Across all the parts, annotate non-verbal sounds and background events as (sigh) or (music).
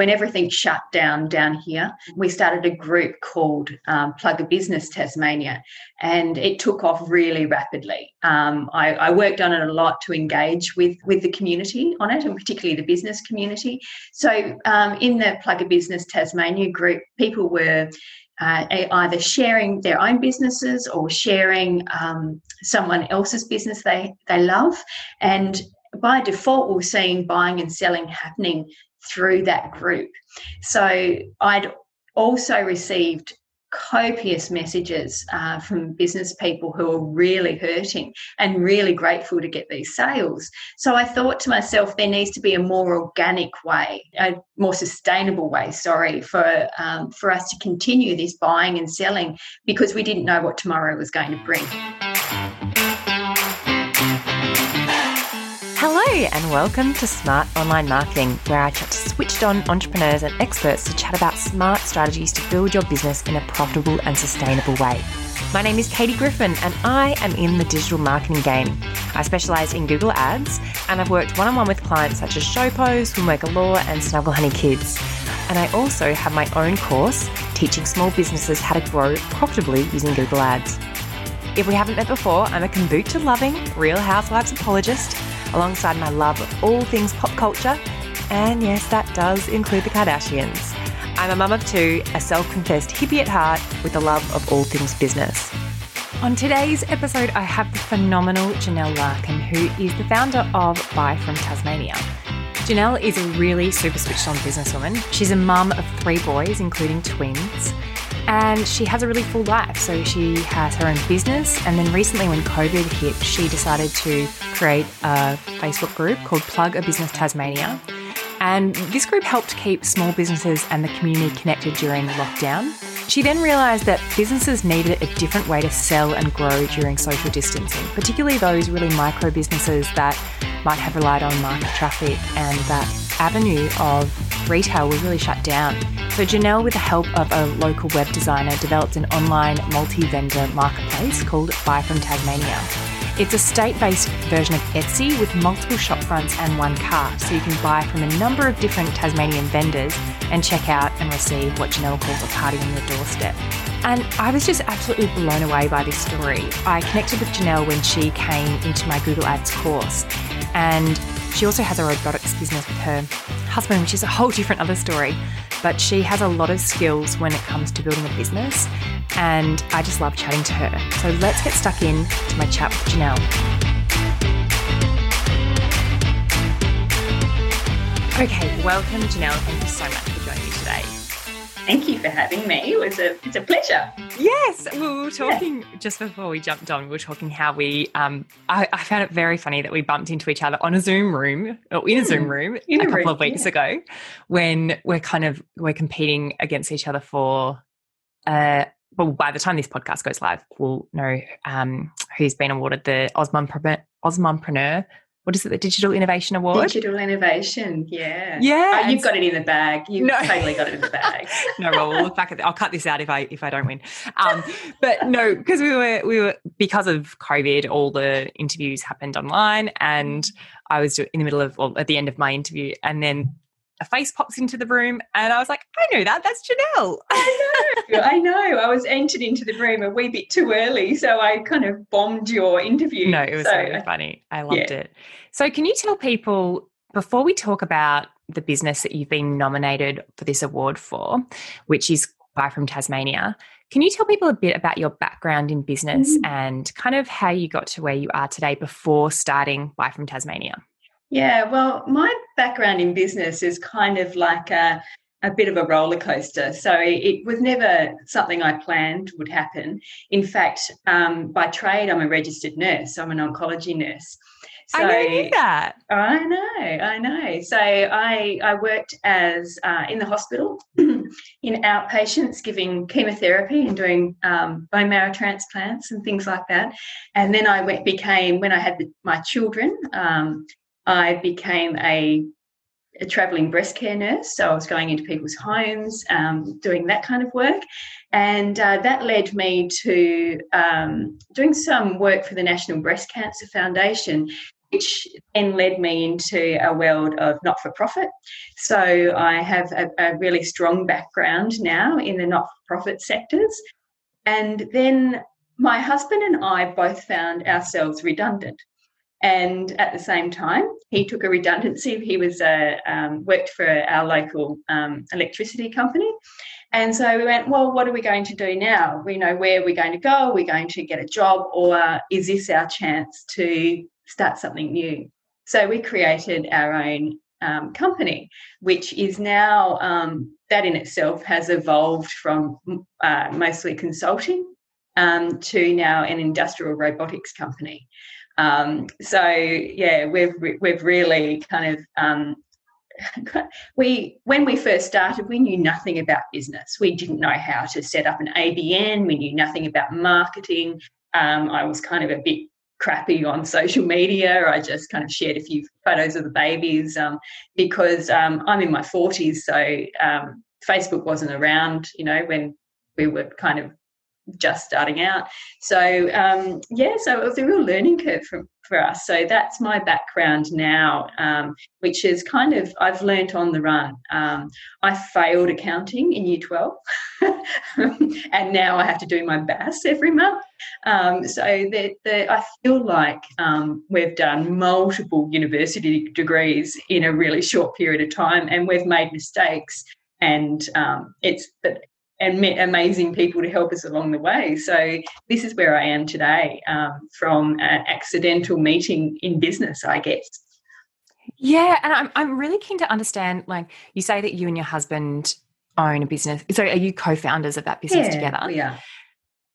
when everything shut down down here, we started a group called um, Plug a Business Tasmania, and it took off really rapidly. Um, I, I, worked on it a lot to engage with with the community on it, and particularly the business community. So um, in the Plug a Business Tasmania group, people were uh, either sharing their own businesses or sharing um, someone else's business they they love, and by default, we're seeing buying and selling happening through that group. So I'd also received copious messages uh, from business people who are really hurting and really grateful to get these sales. So I thought to myself, there needs to be a more organic way, a more sustainable way, sorry, for um, for us to continue this buying and selling because we didn't know what tomorrow was going to bring. And welcome to Smart Online Marketing, where I chat to switched on entrepreneurs and experts to chat about smart strategies to build your business in a profitable and sustainable way. My name is Katie Griffin, and I am in the digital marketing game. I specialise in Google Ads, and I've worked one on one with clients such as Showpo, Swimwear Galore, and Snuggle Hunny Kids. And I also have my own course teaching small businesses how to grow profitably using Google Ads. If we haven't met before, I'm a kombucha loving, Real Housewives apologist alongside my love of all things pop culture. And yes, that does include the Kardashians. I'm a mum of two, a self confessed hippie at heart with a love of all things business. On today's episode, I have the phenomenal Janelle Larkin, who is the founder of Buy from Tasmania. Janelle is a really super switched on businesswoman. She's a mum of three boys, including twins and she has a really full life. So she has her own business, and then recently, when COVID hit, she decided to create a Facebook group called Plug a Business Tasmania. And this group helped keep small businesses and the community connected during lockdown. She then realised that businesses needed a different way to sell and grow during social distancing, particularly those really micro businesses that might have relied on market traffic and that avenue of retail was really shut down. So Janelle, with the help of a local web designer, developed an online multi-vendor marketplace called Buy from Tasmania. It's a state-based version of Etsy with multiple shop fronts and one cart, so you can buy from a number of different Tasmanian vendors and check out and receive what Janelle calls a party on your doorstep. And I was just absolutely blown away by this story. I connected with Janelle when she came into my Google Ads course, and she also has a robotics business with her husband, which is a whole different other story. But she has a lot of skills when it comes to building a business, and I just love chatting to her. So let's get stuck in to my chat with Janelle. Okay, welcome, Janelle. Thank you so much for joining me today. Thank you for having me. It was a it's a pleasure. Yes, we were talking yeah. just before we jumped on. We were talking how we. Um, I, I, found it very funny that we bumped into each other on a Zoom room or in a Zoom hmm. room in a, couple room, of weeks yeah. ago, when we're kind of we're competing against each other for. Uh, well, by the time this podcast goes live, we'll know um, who's been awarded the AusMumpreneur what is it, the Digital Innovation Award? Digital Innovation, yeah. Yeah. Oh, you've got it in the bag. You've no. totally got it in the bag. (laughs) no, well, we'll look back at that. I'll cut this out if I if I don't win. Um, but no, because we were we were because of COVID, all the interviews happened online and I was in the middle of well, at the end of my interview and then a face pops into the room and I was like, I know that. That's Janelle. I know. I know. I was entered into the room a wee bit too early. So I kind of bombed your interview. No, it was so, really funny. I loved yeah. it. So can you tell people before we talk about the business that you've been nominated for this award for, which is Buy from Tasmania, can you tell people a bit about your background in business mm-hmm. and kind of how you got to where you are today before starting Buy from Tasmania? Yeah, well, my background in business is kind of like a, a bit of a roller coaster. So it was never something I planned would happen. In fact, um, by trade, I'm a registered nurse. I'm an oncology nurse. So, I knew that. I know, I know. So I I worked as uh, in the hospital (clears throat) in outpatients, giving chemotherapy and doing um, bone marrow transplants and things like that. And then I went became when I had the, my children. Um, I became a, a traveling breast care nurse. So I was going into people's homes, um, doing that kind of work. And uh, that led me to um, doing some work for the National Breast Cancer Foundation which then led me into a world of not for profit. So I have a, a really strong background now in the not for profit sectors. And then my husband and I both found ourselves redundant. And at the same time, he took a redundancy. He was uh, um, worked for our local um, electricity company, and so we went, well, what are we going to do now? We know where we're going to go. Are we going to get a job, or is this our chance to start something new? So we created our own um, company, which is now um, that in itself has evolved from uh, mostly consulting um, to now an industrial robotics company. Um, so yeah, we've we've really kind of um, (laughs) we when we first started, we knew nothing about business. We didn't know how to set up an ABN. We knew nothing about marketing. Um, I was kind of a bit crappy on social media. I just kind of shared a few photos of the babies um, because um, I'm in my 40s, so um, Facebook wasn't around, you know, when we were kind of just starting out. So um, yeah, so it was a real learning curve for, for us. So that's my background now, um, which is kind of I've learnt on the run. Um, I failed accounting in year 12, (laughs) and now I have to do my BAS every month. Um, so that I feel like um, we've done multiple university degrees in a really short period of time, and we've made mistakes and um, it's but and met amazing people to help us along the way. So this is where I am today um, from an accidental meeting in business, I guess. Yeah, and I'm I'm really keen to understand. Like you say that you and your husband own a business. So are you co-founders of that business yeah, together? Yeah.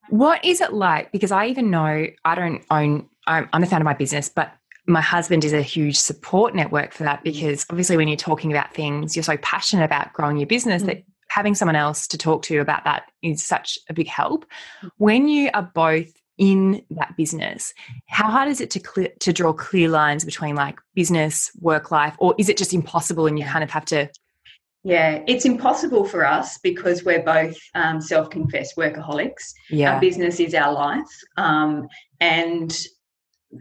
What is it like? Because I even know I don't own. I'm, I'm the founder of my business, but my husband is a huge support network for that because obviously when you're talking about things you're so passionate about growing your business mm. that having someone else to talk to about that is such a big help. When you are both in that business, how hard is it to clear, to draw clear lines between like business, work life, or is it just impossible and you kind of have to? Yeah, it's impossible for us because we're both um, self-confessed workaholics. Yeah. Our business is our life, um, and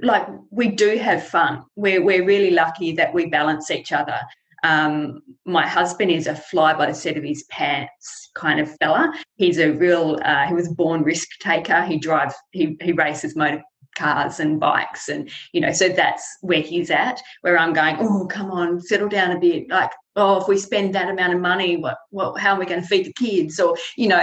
like we do have fun. We're we're really lucky that we balance each other. Um, my husband is a fly by the seat of his pants kind of fella. He's a real, uh, he was born risk taker. He drives, he, he races motor cars and bikes and you know so that's where he's at where i'm going oh come on settle down a bit. Like oh if we spend that amount of money what what how are we going to feed the kids? Or you know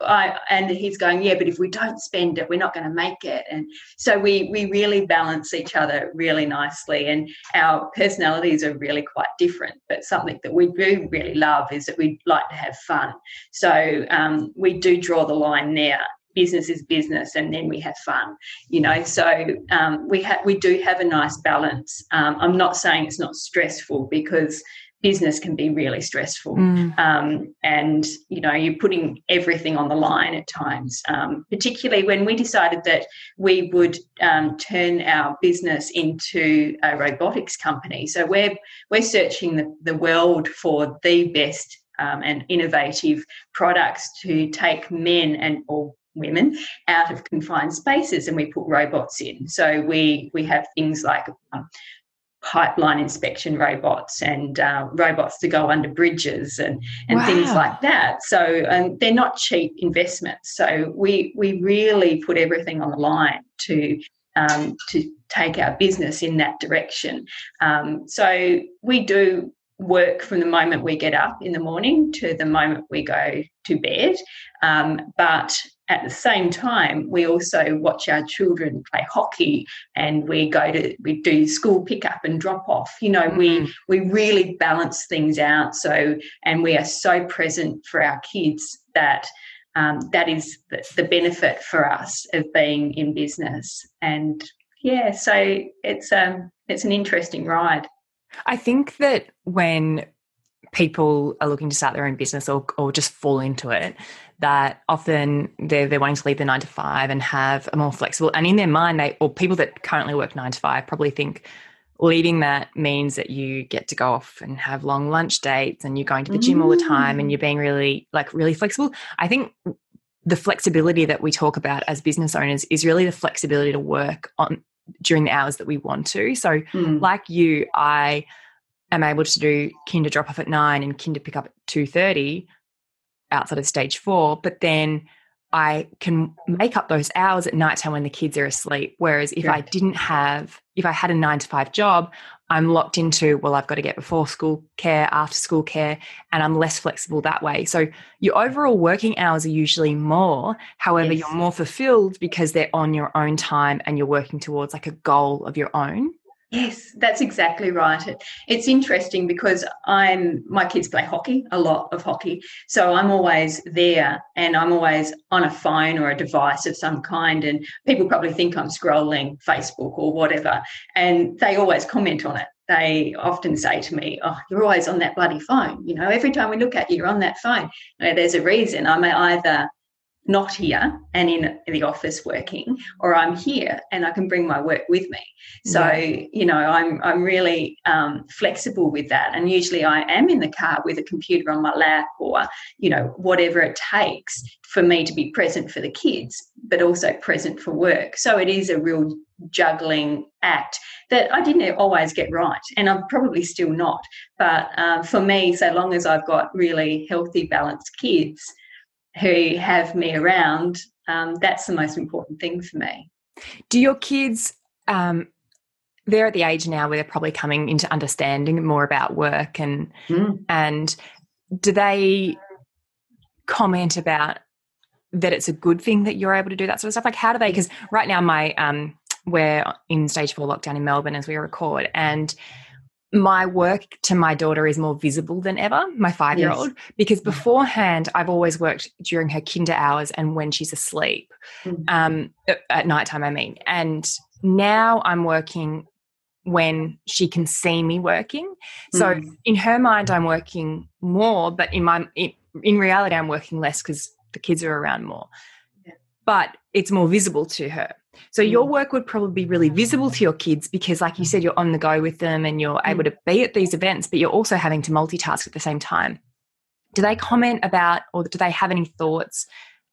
i and he's going yeah but if we don't spend it we're not going to make it. And so we we really balance each other really nicely and our personalities are really quite different but something that we do really love is that we like to have fun. So um, we do draw the line there business is business and then we have fun you know? So um, we have we do have a nice balance. Um, i'm not saying it's not stressful because business can be really stressful. Mm. um, and you know you're putting everything on the line at times. Um, particularly when we decided that we would um, turn our business into a robotics company. So we're we're searching the, the world for the best um, and innovative products to take men and or women out of confined spaces and we put robots in. So we we have things like um, pipeline inspection robots and uh, robots to go under bridges and and wow. things like that. So and they're not cheap investments. So we we really put everything on the line to um, to take our business in that direction. Um, so we do work from the moment we get up in the morning to the moment we go to bed. Um, but at the same time, we also watch our children play hockey and we go to we do school pickup and drop off. You know, mm-hmm. we we really balance things out. So and we are so present for our kids that um, that is the, the benefit for us of being in business. And yeah, so it's um it's an interesting ride. I think that when people are looking to start their own business or, or just fall into it, that often they're, they're wanting to leave the nine to five and have a more flexible, and in their mind, they, or people that currently work nine to five probably think leaving that means that you get to go off and have long lunch dates and you're going to the gym all the time and mm. you're being really, like, really flexible. I think the flexibility that we talk about as business owners is really the flexibility to work on during the hours that we want to. So, mm. like you, I am able to do kinder drop off at nine and kinder pick up at two thirty outside of stage four, but then I can make up those hours at nighttime when the kids are asleep. Whereas if I didn't have, if I had a nine to five job, I'm locked into, well, I've got to get before school care, after school care, and I'm less flexible that way. So your overall working hours are usually more. However, yes. you're more fulfilled because they're on your own time and you're working towards like a goal of your own. Yes, that's exactly right. It, it's interesting because I'm my kids play hockey, a lot of hockey. So I'm always there and I'm always on a phone or a device of some kind and people probably think I'm scrolling Facebook or whatever and they always comment on it. They often say to me, "Oh, you're always on that bloody phone. You know, every time we look at you, you're on that phone." You know, there's a reason. I may either not here and in the office working or i'm here and i can bring my work with me. So yeah. you know i'm i'm really um, flexible with that. And usually i am in the car with a computer on my lap or you know whatever it takes for me to be present for the kids but also present for work. So it is a real juggling act that i didn't always get right and i'm probably still not. But uh, for me so long as i've got really healthy balanced kids who have me around, um, that's the most important thing for me. Do your kids, um, they're at the age now where they're probably coming into understanding more about work and mm. and do they comment about that it's a good thing that you're able to do that sort of stuff? Like how do they? Because right now my um, we're in stage four lockdown in Melbourne as we record, and my work to my daughter is more visible than ever, my five year old, yes. because beforehand I've always worked during her kinder hours and when she's asleep, mm-hmm. um, at nighttime, I mean. And now I'm working when she can see me working. So mm-hmm. in her mind, I'm working more, but in my in, in reality, I'm working less because the kids are around more. Yeah. But it's more visible to her. So your mm. work would probably be really visible to your kids because, like you said, you're on the go with them and you're able mm. to be at these events, but you're also having to multitask at the same time. Do they comment about, or do they have any thoughts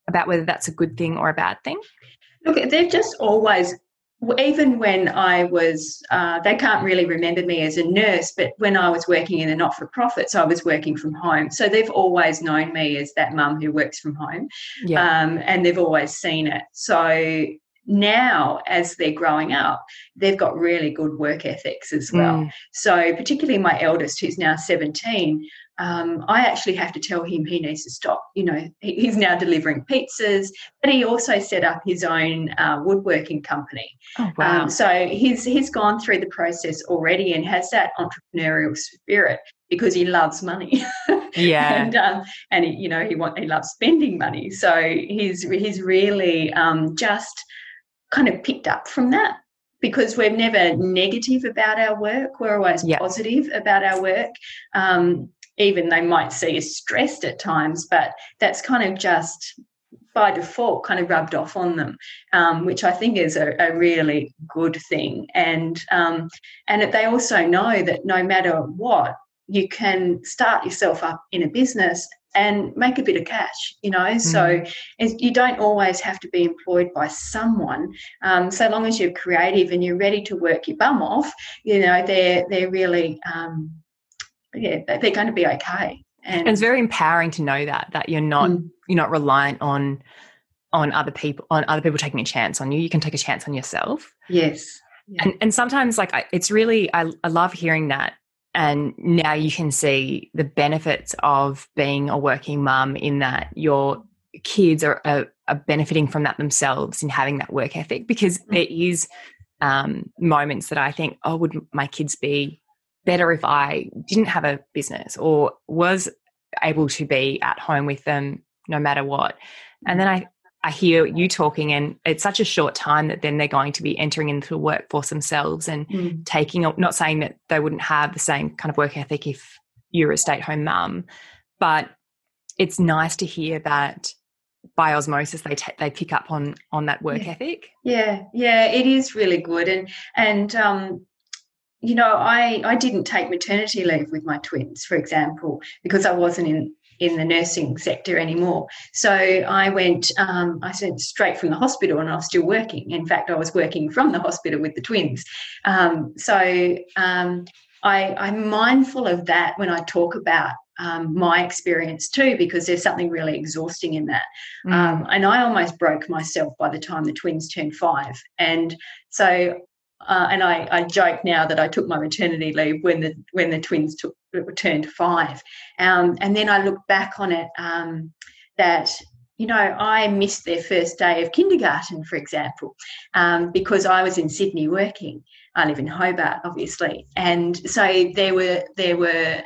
about whether that's a good thing or a bad thing? Look, they've just always, even when I was, uh, they can't really remember me as a nurse, but when I was working in a not for profits, I was working from home. So they've always known me as that mum who works from home. Yeah. Um, and they've always seen it. So now as they're growing up they've got really good work ethics as well mm. so particularly my eldest who's now 17 um, i actually have to tell him he needs to stop you know he's now delivering pizzas but he also set up his own uh, woodworking company oh, wow. Um, so he's he's gone through the process already and has that entrepreneurial spirit because he loves money. (laughs) Yeah, and um, and he, you know he want he loves spending money. So he's he's really um, just kind of picked up from that because we're never negative about our work. We're always yep. positive about our work. Um, even they might see us stressed at times, but that's kind of just by default kind of rubbed off on them, um, which I think is a, a really good thing. And um, and they also know that no matter what, you can start yourself up in a business and make a bit of cash you know mm. so you don't always have to be employed by someone um, so long as you're creative and you're ready to work your bum off you know they're they're really um, yeah they're going to be okay and, and, it's very empowering to know that that you're not mm. you're not reliant on on other people on other people taking a chance on you you can take a chance on yourself yes yeah. and and sometimes like I, it's really I, I love hearing that and now you can see the benefits of being a working mum in that your kids are, are, are benefiting from that themselves in having that work ethic because mm. there is um, moments that I think, oh, would my kids be better if I didn't have a business or was able to be at home with them no matter what. And then I, I hear you talking, and it's such a short time that then they're going to be entering into the workforce themselves and mm. taking. Not saying that they wouldn't have the same kind of work ethic if you're a stay-at-home mum, but it's nice to hear that by osmosis they t- they pick up on on that work yeah. ethic. Yeah, yeah, it is really good, and and um, you know, I I didn't take maternity leave with my twins, for example, because I wasn't in in the nursing sector anymore. So I went, um, I went straight from the hospital and I was still working. In fact, I was working from the hospital with the twins. Um, so um, I, I'm mindful of that when I talk about um, my experience too, because there's something really exhausting in that. Mm. Um, and I almost broke myself by the time the twins turned five. And so, uh, and I, I joke now that I took my maternity leave when the when the twins took turned five. Um, and then I look back on it um, that you know, I missed their first day of kindergarten, for example, um, because I was in Sydney working. I live in Hobart, obviously, and so there were there were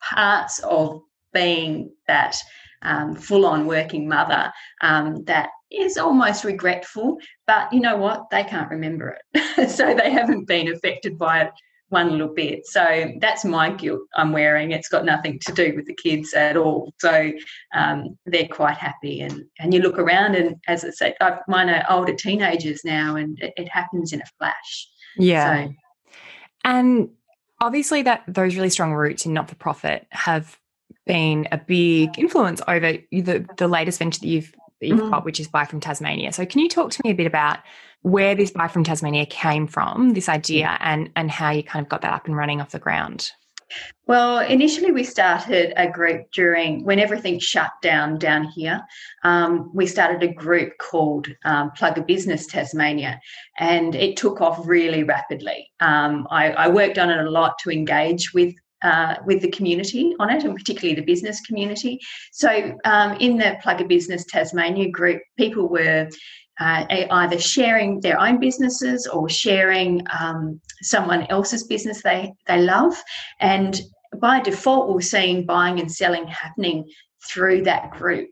parts of being that um, full on working mother um, that is almost regretful, but you know what? They can't remember it. (laughs) so they haven't been affected by it one little bit. So that's my guilt I'm wearing. It's got nothing to do with the kids at all. So um, they're quite happy. And, and you look around, and as I say, I've, mine are older teenagers now, and it, it happens in a flash. Yeah. So, and obviously that those really strong roots in not for profit have been a big influence over the the latest venture that you've that you've mm. got, which is Buy from Tasmania. So can you talk to me a bit about where this Buy from Tasmania came from, this idea, and and how you kind of got that up and running off the ground? Well, initially we started a group during when everything shut down down here. Um, we started a group called um, Plug a Business Tasmania, and it took off really rapidly. Um, I, I, worked on it a lot to engage with. Uh, with the community on it, and particularly the business community. So, um, in the Plug a Business Tasmania group, people were uh, either sharing their own businesses or sharing um, someone else's business they, they love. And by default, we're seeing buying and selling happening through that group.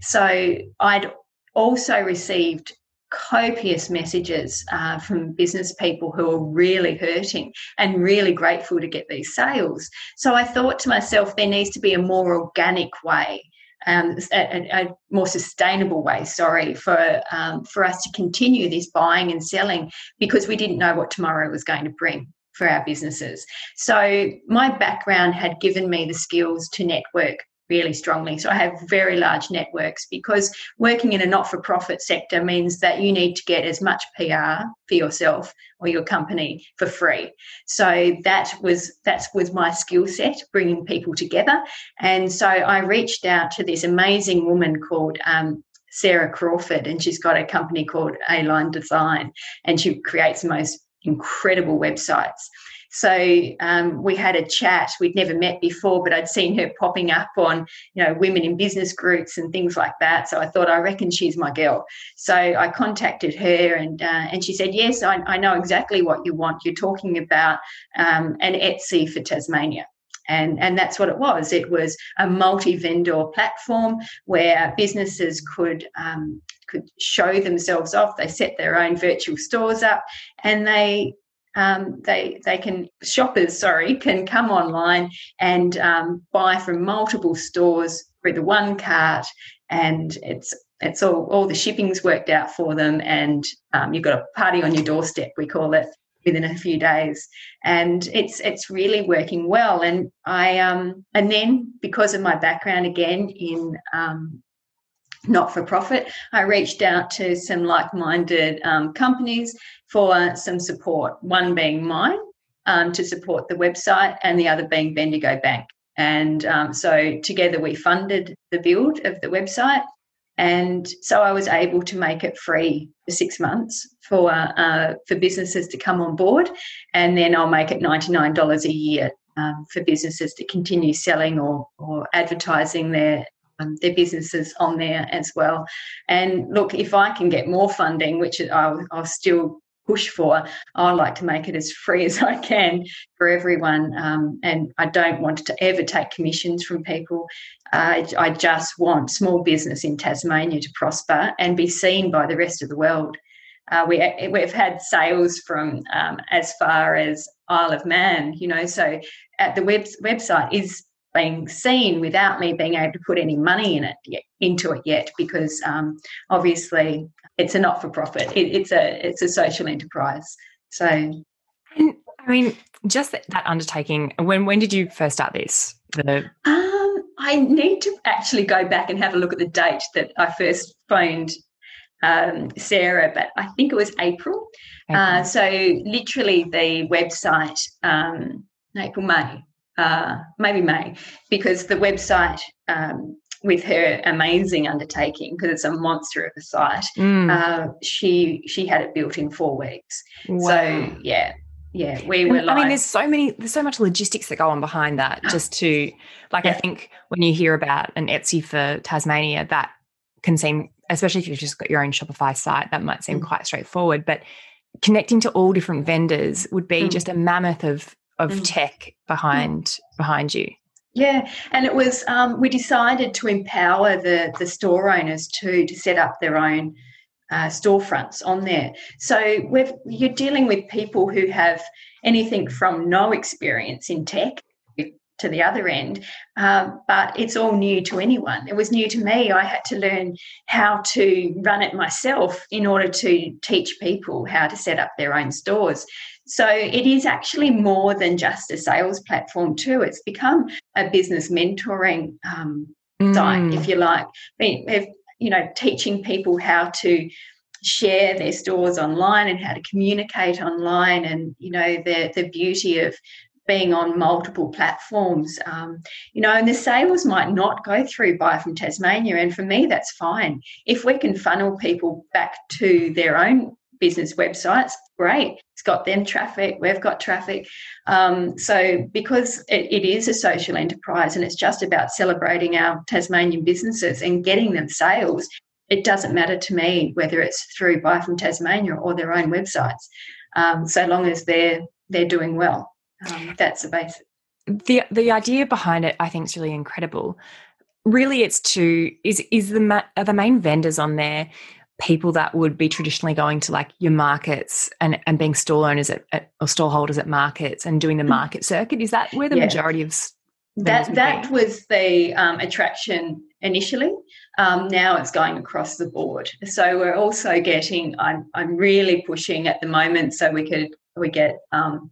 So I'd also received copious messages uh, from business people who are really hurting and really grateful to get these sales. So I thought to myself, there needs to be a more organic way um, a, a, more sustainable way, sorry, for um, for us to continue this buying and selling because we didn't know what tomorrow was going to bring for our businesses. So my background had given me the skills to network really strongly. So I have very large networks because working in a not for profit sector means that you need to get as much PR for yourself or your company for free. So that was that was my skill set, bringing people together. And so I reached out to this amazing woman called um, Sarah Crawford, and she's got a company called A Line Design, and she creates the most incredible websites. So um, we had a chat. We'd never met before, but I'd seen her popping up on, you know, women in business groups and things like that. So I thought, I reckon she's my girl. So I contacted her, and uh, and she said, yes, I, I, know exactly what you want. You're talking about um, an Etsy for Tasmania. And, and that's what it was. It was a multi-vendor platform where businesses could um, could show themselves off. They set their own virtual stores up, and they um, they they can shoppers sorry can come online and um, buy from multiple stores through the one cart, and it's it's all all the shipping's worked out for them, and um, you've got a party on your doorstep. We call it within a few days, and it's it's really working well. And I um and then because of my background again in um, not for profit, I reached out to some like minded um, companies for some support, one being mine um, to support the website, and the other being Bendigo Bank. And um, so together we funded the build of the website. And so I was able to make it free for six months for uh, for businesses to come on board, and then I'll make it ninety nine dollars a year um, for businesses to continue selling or, or advertising their their businesses on there as well. And look, if I can get more funding, which I'll, I'll still push for, I like to make it as free (laughs) as I can for everyone. Um, and I don't want to ever take commissions from people. Uh, I just want small business in Tasmania to prosper and be seen by the rest of the world. Uh, we, we've had sales from um, as far as Isle of Man, you know, so at the web, website is being seen without me being able to put any money in it yet, into it yet because um, obviously it's a not for profit it, it's a it's a social enterprise so and i mean just that, that undertaking when when did you first start this the um I need to actually go back and have a look at the date that I first phoned um, Sarah, but I think it was April. April. Uh, so literally the website, um, April, May, uh, maybe May, because the website um, with her amazing undertaking, because it's a monster of a site, mm. uh, she she had it built in four weeks. Wow. So yeah, yeah, we were. I mean, there's so many, there's so much logistics that go on behind that. (sighs) Just to like, yeah. I think when you hear about an Etsy for Tasmania, that can seem, especially if you've just got your own Shopify site, that might seem mm. quite straightforward. But connecting to all different vendors would be mm. just a mammoth of of mm. tech behind mm. behind you. Yeah, and it was um, we decided to empower the the store owners too to set up their own uh, storefronts on there. So you're dealing with people who have anything from no experience in tech to the other end, um, but it's all new to anyone. It was new to me. I had to learn how to run it myself in order to teach people how to set up their own stores. So it is actually more than just a sales platform, too. It's become a business mentoring um, mm. site, if you like. If, you know, teaching people how to share their stores online and how to communicate online and you know the the beauty of being on multiple platforms um, you know and the sales might not go through buy from tasmania and for me that's fine. If we can funnel people back to their own business websites great. It's got them traffic we've got traffic. Um, so because it, it is a social enterprise and it's just about celebrating our tasmanian businesses and getting them sales it doesn't matter to me whether it's through Buy from Tasmania or their own websites, um, so long as they're they're doing well. Um, that's the basic. The the idea behind it, I think, is really incredible. Really, it's to is is the are the main vendors on there people that would be traditionally going to like your markets and, and being store owners at, at or store holders at markets and doing the mm. market circuit is that where the yeah. majority of that that was the um, attraction initially. Um, now it's going across the board. So we're also getting. I'm I'm really pushing at the moment so we could we get um,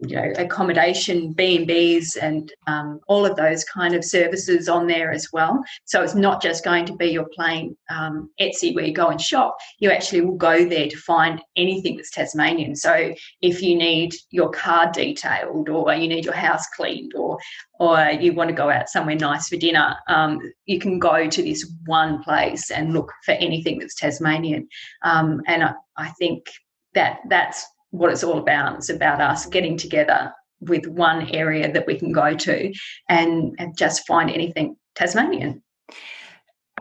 you know accommodation b&b's and um, all of those kind of services on there as well. So it's not just going to be your plain um, etsy where you go and shop. You actually will go there to find anything that's tasmanian. So if you need your car detailed or you need your house cleaned or or you want to go out somewhere nice for dinner um, you can go to this one place and look for anything that's tasmanian. Um, and I, I think that that's what it's all about. It's about us getting together with one area that we can go to and, and just find anything Tasmanian.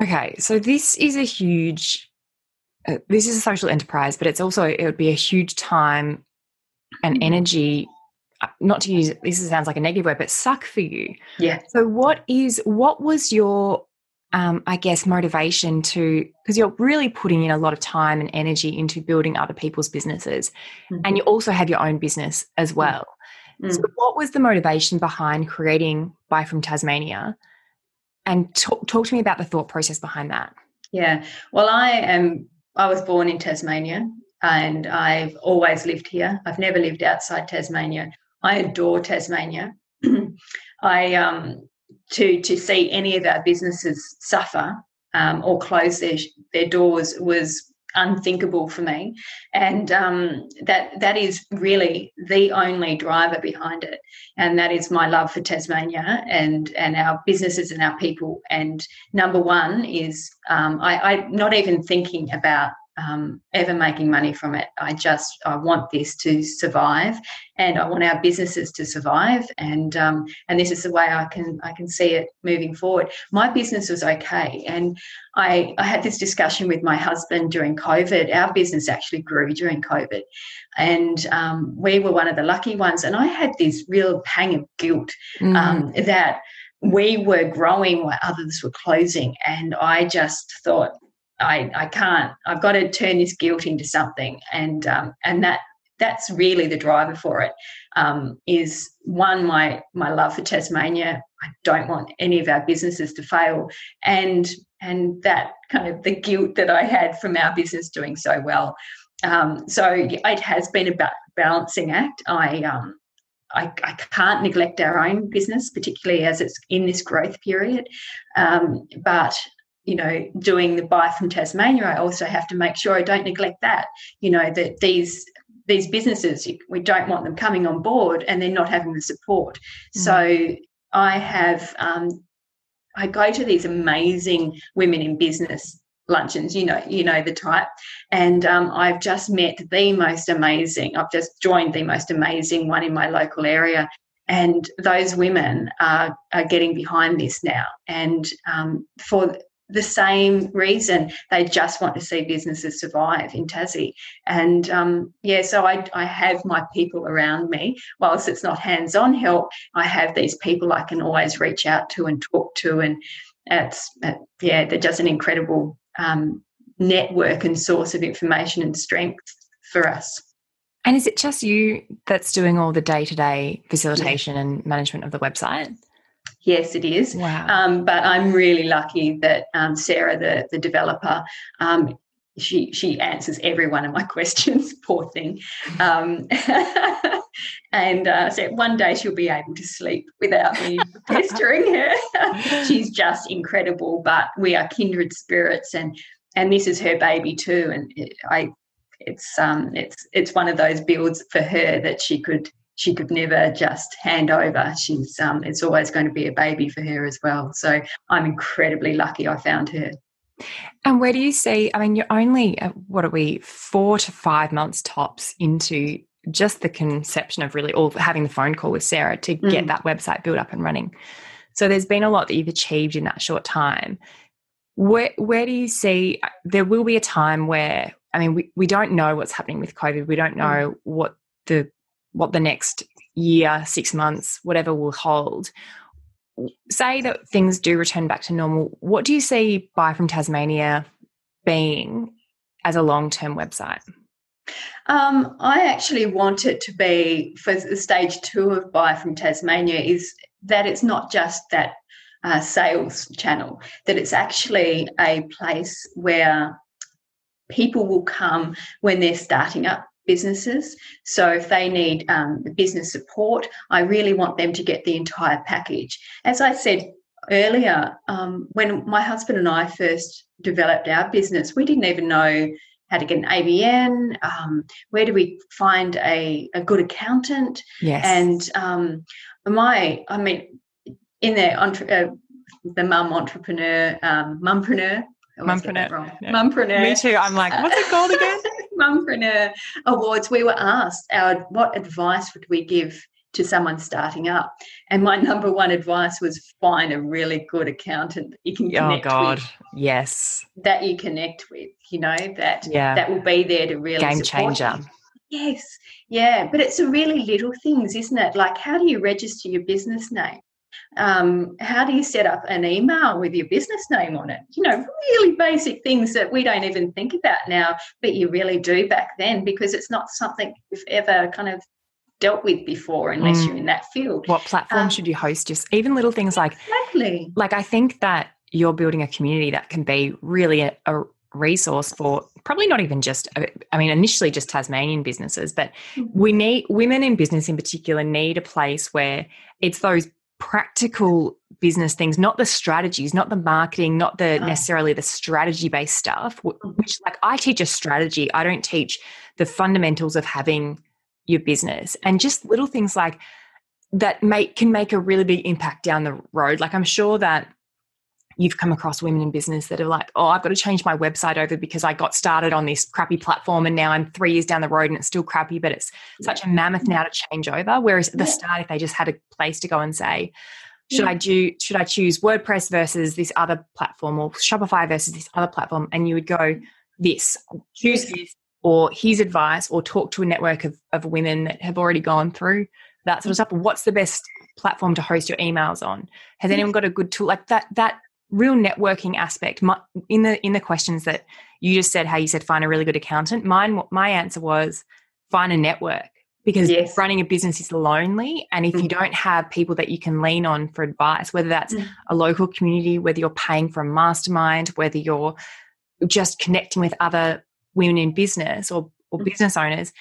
Okay, so this is a huge, uh, this is a social enterprise, but it's also, it would be a huge time and mm-hmm. energy uh, not to use this sounds like a negative word but suck for you yeah so what is what was your um, I guess, motivation to, because you're really putting in a lot of time and energy into building other people's businesses. Mm-hmm. And you also have your own business as mm-hmm. well. Mm-hmm. So, what was the motivation behind creating Buy from Tasmania? And talk, talk to me about the thought process behind that. Yeah. Well, I am, I was born in Tasmania and I've always lived here. I've never lived outside Tasmania. I adore Tasmania. (clears throat) I um, to to see any of our businesses suffer um, or close their their doors was unthinkable for me, and um, that that is really the only driver behind it, and that is my love for Tasmania and and our businesses and our people. And number one is um, I, I'm not even thinking about um, ever making money from it. I just I want this to survive, and I want our businesses to survive, and um, and this is the way I can I can see it moving forward. My business was okay, and I I had this discussion with my husband during COVID. Our business actually grew during COVID, and um, we were one of the lucky ones. And I had this real pang of guilt mm. that we were growing while others were closing, and I just thought I, I can't. I've got to turn this guilt into something, and um, and that that's really the driver for it. Um, is one my my love for Tasmania. I don't want any of our businesses to fail, and and that kind of the guilt that I had from our business doing so well. Um, so it has been a balancing act. I um, I, I, can't neglect our own business, particularly as it's in this growth period. Um, but you know, doing the buy from Tasmania, I also have to make sure I don't neglect that. You know, that these these businesses, we don't want them coming on board and they're not having the support. Mm. So I have, um, I go to these amazing women in business luncheons you know you know the type and um, i've just met the most amazing i've just joined the most amazing one in my local area and those women are, are getting behind this now and um, for the same reason they just want to see businesses survive in Tassie. And um, yeah, so I, I have my people around me. Whilst it's not hands on help, I have these people I can always reach out to and talk to. And it's, uh, yeah, they're just an incredible um, network and source of information and strength for us. And is it just you that's doing all the day to day facilitation yeah. and management of the website? Yes, it is. Wow. Um, but I'm really lucky that um, Sarah, the, the developer, um, she she answers every one of my (laughs) questions. Poor thing. Um, (laughs) and uh, so one day she'll be able to sleep without me (laughs) pestering her. She's just incredible. But we are kindred spirits, and and this is her baby too. And it, I, it's um, it's it's one of those builds for her that she could she could never just hand over. She's um, it's always going to be a baby for her as well. So I'm incredibly lucky I found her. And where do you see? I mean, you're only uh, what are we four to five months tops into just the conception of really all having the phone call with Sarah to get mm. that website built up and running. So there's been a lot that you've achieved in that short time. Where where do you see uh, there will be a time where I mean we, we don't know what's happening with COVID. We don't mm. know mm. what the what the next year, six months, whatever will hold. Say that things do return back to normal. What do you see Buy from Tasmania being as a long term website? Um, I actually want it to be for the stage two of Buy from Tasmania is that it's not just that uh, sales channel, that it's actually a place where people will come when they're starting up businesses. So if they need um, business support, I really want them to get the entire package. As I said earlier, um, when my husband and I first developed our business, we didn't even know how to get an ABN, um, where do we find a, a good accountant? Yes. And um, my, I mean, in the, entre- uh, the mum entrepreneur, um, mumpreneur, Mumpreneur. Mumpreneur. Me too. I'm like, what's it called again? (laughs) Mumpreneur uh, Awards. We were asked our what advice would we give to someone starting up, and my (laughs) number one advice was find a really good accountant that you can oh, connect oh God, with. yes, that you connect with. You know that yeah. that will be there to really game changer. You. Yes, yeah, but it's a really little things, isn't it? Like, how do you register your business name? Um, how do you set up an email with your business name on it? You know, really basic things that we don't even think about now, but you really do back then because it's not something you've ever kind of dealt with before unless mm. you're in that field. What platform um, should you host? Just even little things like exactly. Like I think that you're building a community that can be really a, a resource for probably not even just i mean initially just tasmanian businesses but mm-hmm. we need women in business in particular need a place where it's those practical business things not the strategies not the marketing not the necessarily the strategy based stuff mm-hmm. which like i teach a strategy. I don't teach the fundamentals of having your business. And just little things like that make can make a really big impact down the road. Like i'm sure that you've come across women in business that are like, oh, I've got to change my website over because I got started on this crappy platform and now I'm three years down the road and it's still crappy, but it's such a mammoth now to change over. Whereas at the start, if they just had a place to go and say, should yeah. I do should I choose WordPress versus this other platform or Shopify versus this other platform? And you would go, this, choose this, or his advice, or talk to a network of, of women that have already gone through that sort of mm. stuff. What's the best platform to host your emails on? Has anyone got a good tool like that? That real networking aspect my, in the in the questions that you just said how you said find a really good accountant mine my answer was find a network because yes. running a business is lonely and if mm. you don't have people that you can lean on for advice whether that's mm. a local community whether you're paying for a mastermind whether you're just connecting with other women in business or, or mm. business owners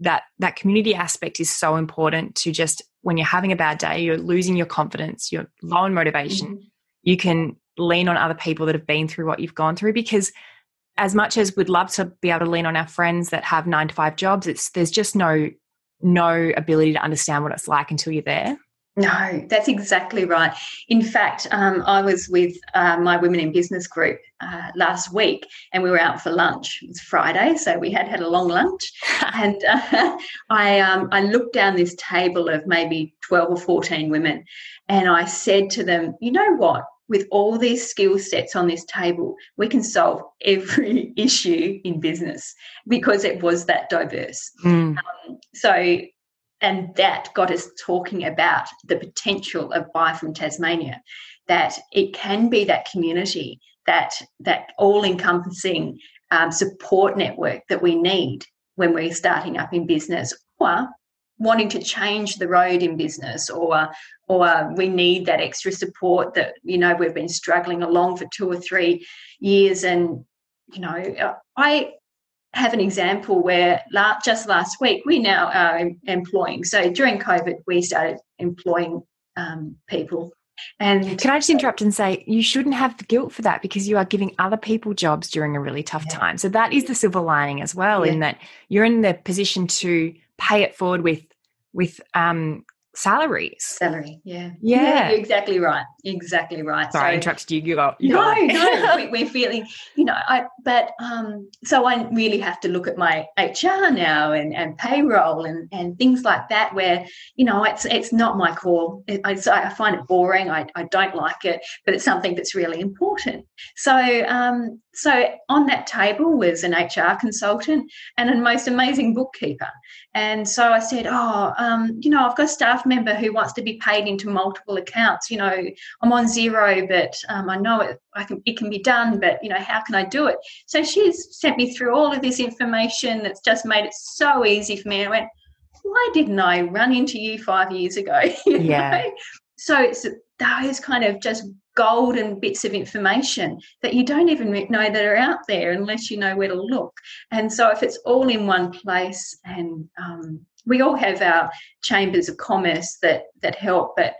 that that community aspect is so important to just when you're having a bad day, you're losing your confidence, you're low in motivation, mm-hmm. You can lean on other people that have been through what you've gone through because as much as we'd love to be able to lean on our friends that have nine to five jobs, it's there's just no no ability to understand what it's like until you're there. No, that's exactly right. In fact, um, I was with uh, my Women in Business group uh, last week and we were out for lunch. It was Friday, so we had had a long lunch. (laughs) and uh, (laughs) I, um, I looked down this table of maybe 12 or 14 women and I said to them, you know what? With all these skill sets on this table, we can solve every (laughs) issue in business because it was that diverse. Mm. Um, so and that got us talking about the potential of buy from tasmania that it can be that community that that all encompassing um, support network that we need when we're starting up in business or wanting to change the road in business or or we need that extra support that you know we've been struggling along for two or three years and you know i have an example where just last week we now are employing. So during COVID, we started employing um, people. And can I just interrupt and say you shouldn't have the guilt for that because you are giving other people jobs during a really tough yeah. time. So that is the silver lining as well, yeah. in that you're in the position to pay it forward with with um, salaries. Salary, yeah. yeah. yeah. exactly right. Exactly right. Sorry, so, I interrupted you. You go. You no, no. we, (laughs) are feeling, you know, I, but um, so I really have to look at my HR now and, and payroll and, and things like that where, you know, it's it's not my core. It, I, I find it boring. I, I don't like it, but it's something that's really important. So, um, so on that table was an HR consultant and a most amazing bookkeeper. And so I said, oh, um, you know, I've got a staff member who wants to be paid into multiple accounts. You know, I'm on Xero, but um, I know it, I can, it can be done, but, you know, how can I do it? So she's sent me through all of this information that's just made it so easy for me. And I went, why didn't I run into you five years ago? (laughs) yeah. Know? So it's those kind of just golden bits of information that you don't even know that are out there unless you know where to look. And so if it's all in one place and um, we all have our chambers of commerce that that help, but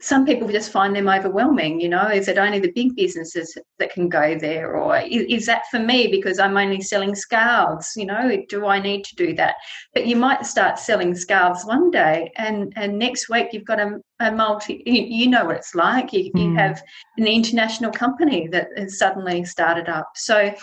some people just find them overwhelming. You know, is it only the big businesses that can go there, or is, is, that for me because I'm only selling scarves? You know, do I need to do that? But you might start selling scarves one day, and and next week you've got a, a multi. You, you, know what it's like. You, mm. you have an international company that has suddenly started up. So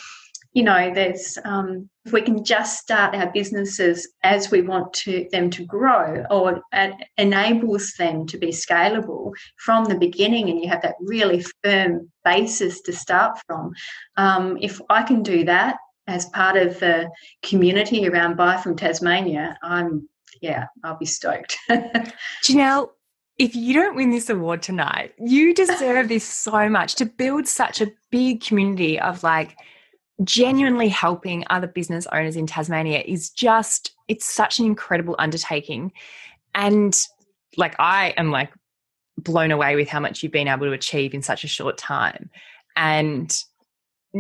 you know, there's um, if we can just start our businesses as we want to them to grow, or it enables them to be scalable from the beginning, and you have that really firm basis to start from. Um, if I can do that as part of the community around Buy from Tasmania, I'm yeah, I'll be stoked. (laughs) Janelle, if you don't win this award tonight, you deserve this so much to build such a big community of like genuinely helping other business owners in Tasmania is just it's such an incredible undertaking and like I am like blown away with how much you've been able to achieve in such a short time and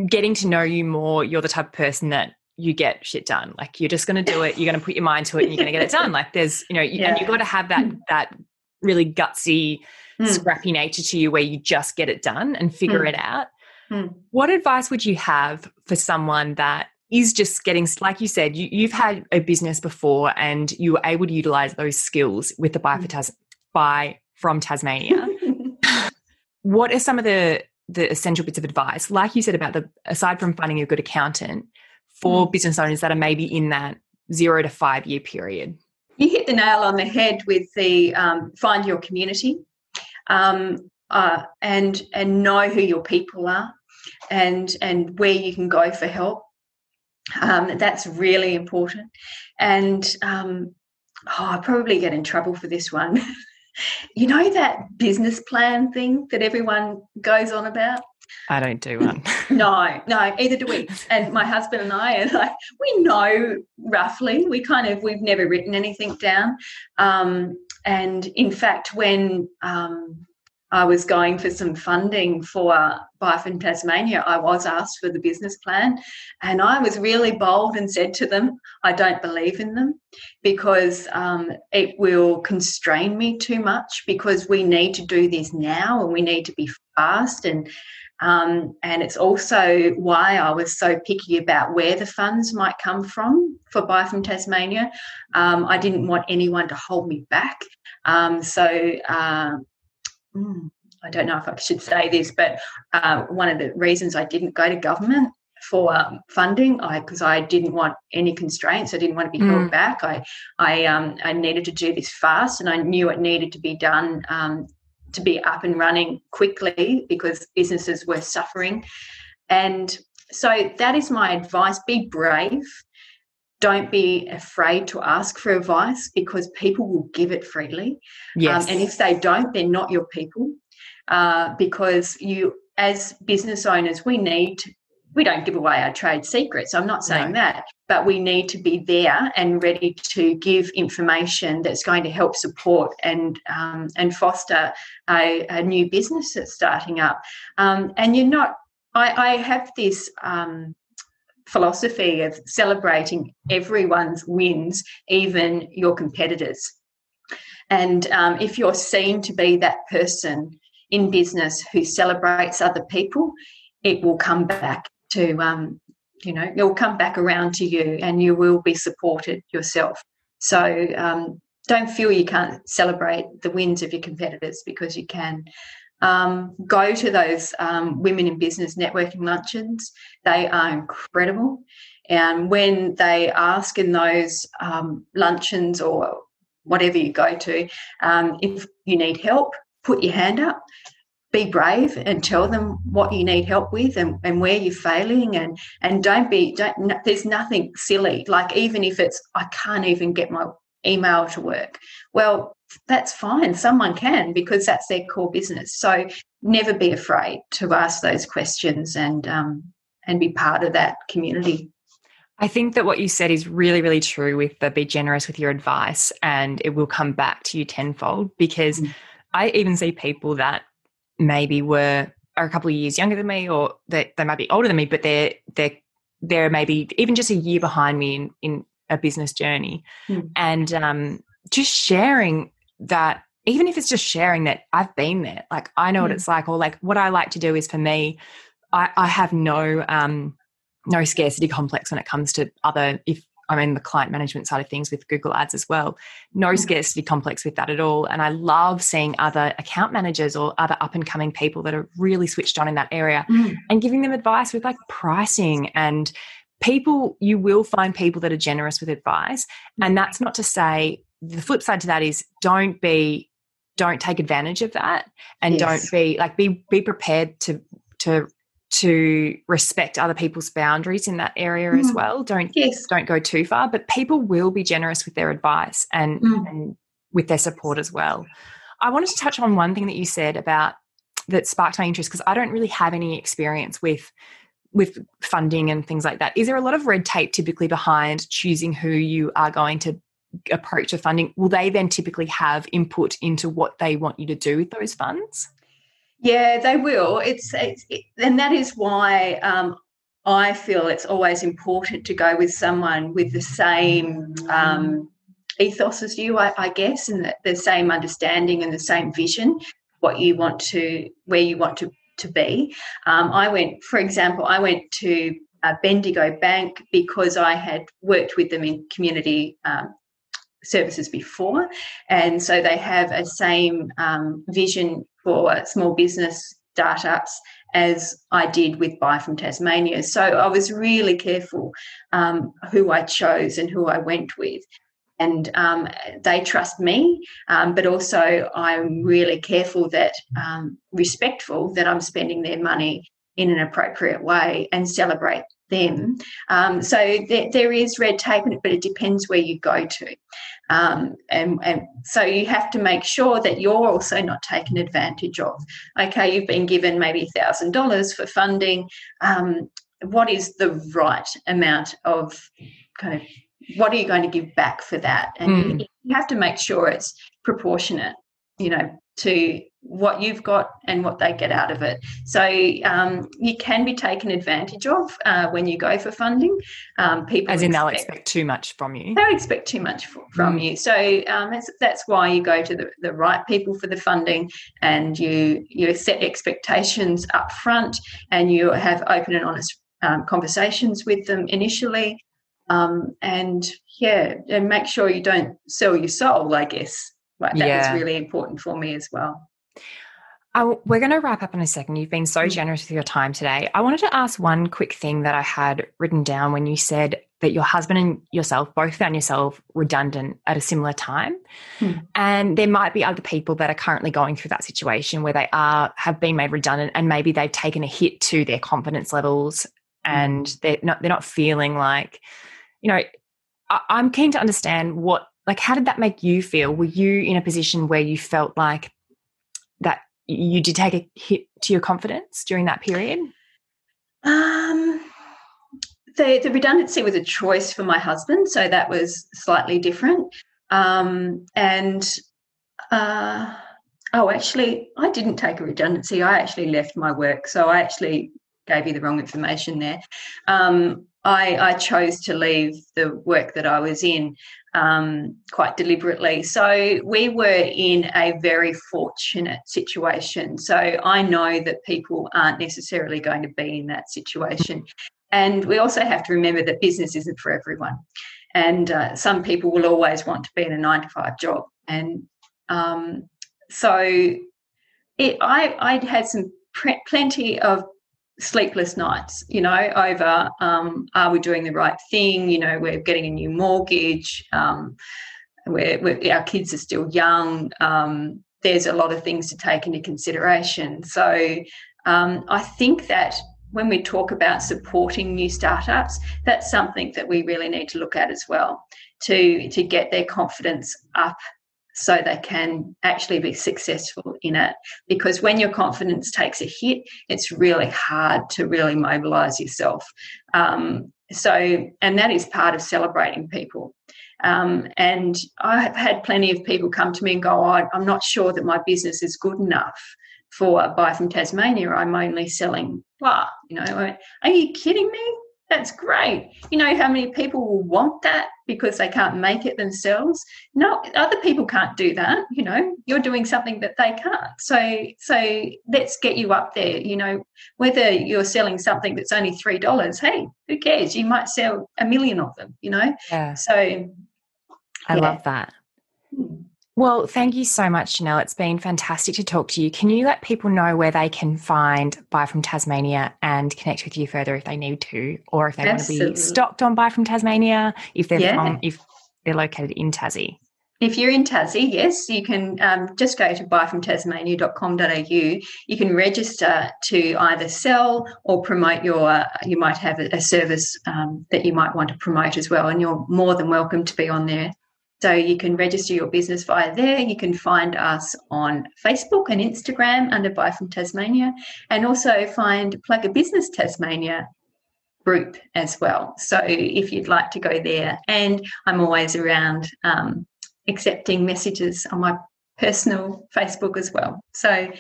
getting to know you more you're the type of person that you get shit done like you're just going to do it you're going to put your mind to it and you're going to get it done like there's you know yeah. and you've got to have that that really gutsy mm. scrappy nature to you where you just get it done and figure mm. it out Hmm. What advice would you have for someone that is just getting, like you said, you, have had a business before and you were able to utilize those skills with the buy, for Tas- buy from Tasmania? (laughs) what are some of the the essential bits of advice, like you said about the aside from finding a good accountant for mm. business owners that are maybe in that zero to five year period? You hit the nail on the head with the um, find your community. Um, uh, and and know who your people are and and where you can go for help um, that's really important and um, oh, i probably get in trouble for this one (laughs) you know that business plan thing that everyone goes on about I don't do one. (laughs) no, (laughs) no, either do we. And my husband and I are like, we know roughly. We kind of, we've never written anything down. Um, and in fact, when um, I was going for some funding for Buy from Tasmania, I was asked for the business plan. And I was really bold and said to them, I don't believe in them because um, it will constrain me too much because we need to do this now and we need to be fast. And um, and it's also why I was so picky about where the funds might come from for Buy from Tasmania. Um, I didn't want anyone to hold me back. Um, so uh, I don't know if I should say this, but uh, one of the reasons I didn't go to government for um, funding, I because I didn't want any constraints. I didn't want to be held mm. back. I I um, I needed to do this fast, and I knew it needed to be done um, to be up and running quickly because businesses were suffering. And so that is my advice: be brave. Don't be afraid to ask for advice because people will give it freely. Um, yes. Um, and if they don't, they're not your people. Uh, because you, as business owners, we need we don't give away our trade secrets. I'm not saying no. that, but we need to be there and ready to give information that's going to help support and um, and foster a, a, new business that's starting up. Um, and you're not. I, I have this. Um, philosophy of celebrating everyone's wins, even your competitors. And um, if you're seen to be that person in business who celebrates other people, it will come back to um, you know it'll come back around to you and you will be supported yourself so um, don't feel you can't celebrate the wins of your competitors because you can um, go to those um, women in business networking luncheons. They are incredible. And when they ask in those um, luncheons or whatever you go to um, if you need help put your hand up. Be brave and tell them what you need help with and, and where you're failing. And and don't be don't there's nothing silly. Like even if it's i can't even get my email to work. Well that's fine someone can because that's their core business so never be afraid to ask those questions and um, and be part of that community I think that what you said is really, really true with the be generous with your advice and it will come back to you tenfold because mm. I even see people that maybe were are a couple of years younger than me or they, they might be older than me but they're they're they're maybe even just a year behind me in in a business journey mm. and um, just sharing that even if it's just sharing that I've been there like I know mm. what it's like or like what I like to do is for me I, I have no um no scarcity complex when it comes to other if I'm in the client management side of things with Google Ads as well. No mm. scarcity complex with that at all. And I love seeing other account managers or other up and coming people that are really switched on in that area mm. and giving them advice with like pricing and people, you will find people that are generous with advice. And mm. that's not to say the flip side to that is don't be don't take advantage of that and yes. don't be like be be prepared to to to respect other people's boundaries in that area mm. as well. Don't yes. don't go too far, but people will be generous with their advice and, mm. and with their support as well. I wanted to touch on one thing that you said about that sparked my interest because I don't really have any experience with with funding and things like that. Is there a lot of red tape typically behind choosing who you are going to approach a funding? Will they then typically have input into what they want you to do with those funds? Yeah, they will. It's, it's it, and that is why um, I feel it's always important to go with someone with the same um, ethos as you, I, I guess, and the, the, same understanding and the same vision, what you want to, where you want to to be. Um, I went, for example, I went to uh, Bendigo Bank because I had worked with them in community um, services before, and so they have a same um, vision for small business startups as I did with Buy from Tasmania. So I was really careful um, who I chose and who I went with. And um, they trust me, um, but also I'm really careful that, um, respectful that I'm spending their money in an appropriate way and celebrate them. Um, so there, there is red tape in it, but it depends where you go to. Um, and, and so you have to make sure that you're also not taken advantage of. Okay, you've been given maybe $1,000 for funding. Um, what is the right amount of kind of what are you going to give back for that? And mm. you have to make sure it's proportionate. You know, to what you've got and what they get out of it. So um, you can be taken advantage of uh, when you go for funding. Um, people as in expect, they'll expect too much from you. They'll expect too much from mm. you. So um, that's, that's why you go to the, the right people for the funding, and you you set expectations up front, and you have open and honest um, conversations with them initially. Um, and yeah, and make sure you don't sell your soul. I guess like that yeah. was really important for me as well. We're going to wrap up in a second. You've been so mm. generous with your time today. I wanted to ask one quick thing that I had written down when you said that your husband and yourself both found yourself redundant at a similar time. Hmm. And there might be other people that are currently going through that situation where they are have been made redundant and maybe they've taken a hit to their confidence levels and hmm. they're not they're not feeling like, you know, I, I'm keen to understand what like how did that make you feel? Were you in a position where you felt like that you did take a hit to your confidence during that period? Um, the, the redundancy was a choice for my husband, so that was slightly different. Um, and uh, oh, actually, I didn't take a redundancy. I actually left my work, so I actually gave you the wrong information there. Um, I, I, chose to leave the work that I was in um, quite deliberately. So we were in a very fortunate situation. So I know that people aren't necessarily going to be in that situation. And we also have to remember that business isn't for everyone. And uh, some people will always want to be in a nine to five job. And um, so it, I, I had some plenty of sleepless nights, you know, over um, are we doing the right thing? You know, we're getting a new mortgage. Um, we're, we're, our kids are still young. Um, there's a lot of things to take into consideration. So um, I think that when we talk about supporting new startups, that's something that we really need to look at as well to to get their confidence up so they can actually be successful in it. Because when your confidence takes a hit, it's really hard to really mobilize yourself. Um, so, and that is part of celebrating people. Um, and I have had plenty of people come to me and go, oh, I'm not sure that my business is good enough for a Buy from Tasmania. I'm only selling blah. You know, are you kidding me? That's great. You know how many people will want that because they can't make it themselves? No, other people can't do that. You know, you're doing something that they can't. So, so let's get you up there. You know, whether you're selling something that's only three dollars, hey, who cares? You might sell a million of them. You know. Yeah. So, I yeah. love that. Hmm. Well, thank you so much, Janelle. It's been fantastic to talk to you. Can you let people know where they can find Buy from Tasmania and connect with you further if they need to, or if they Absolutely. want to be stocked on Buy from Tasmania, if they're yeah. from, if they're located in Tassie? If you're in Tassie, yes, you can um, just go to buyfromtasmania.com.au. You can register to either sell or promote your, you might have a, a service um, that you might want to promote as well, and you're more than welcome to be on there. So you can register your business via there. You can find us on Facebook and Instagram under Buy from Tasmania, and also find Plug a Business Tasmania group as well. So if you'd like to go there, and I'm always around um, accepting messages on my personal Facebook as well. So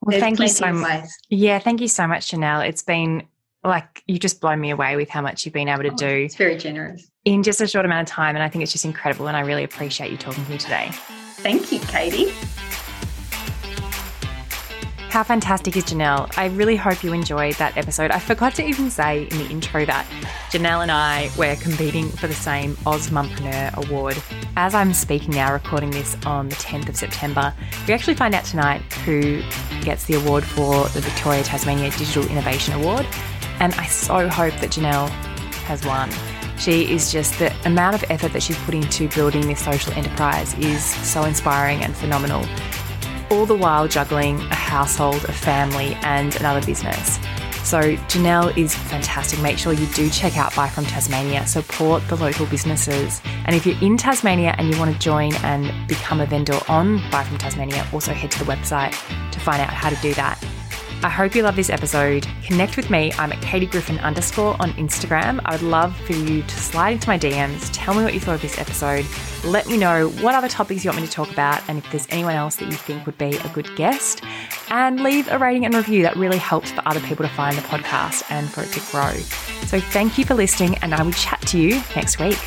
well, thank you so much. Yeah, thank you so much, Janelle. It's been like you just blown me away with how much you've been able to oh, do. It's very generous. In just a short amount of time. And I think it's just incredible. And I really appreciate you talking to me today. Thank you, Katie. How fantastic is Janelle? I really hope you enjoyed that episode. I forgot to even say in the intro that Janelle and I were competing for the same AusMumpreneur Award. As I'm speaking now, recording this on the 10th of September, we actually find out tonight who gets the award for the Victoria Tasmania Digital Innovation Award. And I so hope that Janelle has won. She is just the amount of effort that she's put into building this social enterprise is so inspiring and phenomenal. All the while juggling a household, a family, and another business. So, Janelle is fantastic. Make sure you do check out Buy from Tasmania, support the local businesses. And if you're in Tasmania and you want to join and become a vendor on Buy from Tasmania, also head to the website to find out how to do that. I hope you love this episode. Connect with me. I'm at Katie Griffin underscore on Instagram. I would love for you to slide into my DMs, tell me what you thought of this episode. Let me know what other topics you want me to talk about and if there's anyone else that you think would be a good guest. And leave a rating and review. That really helps for other people to find the podcast and for it to grow. So thank you for listening, and I will chat to you next week.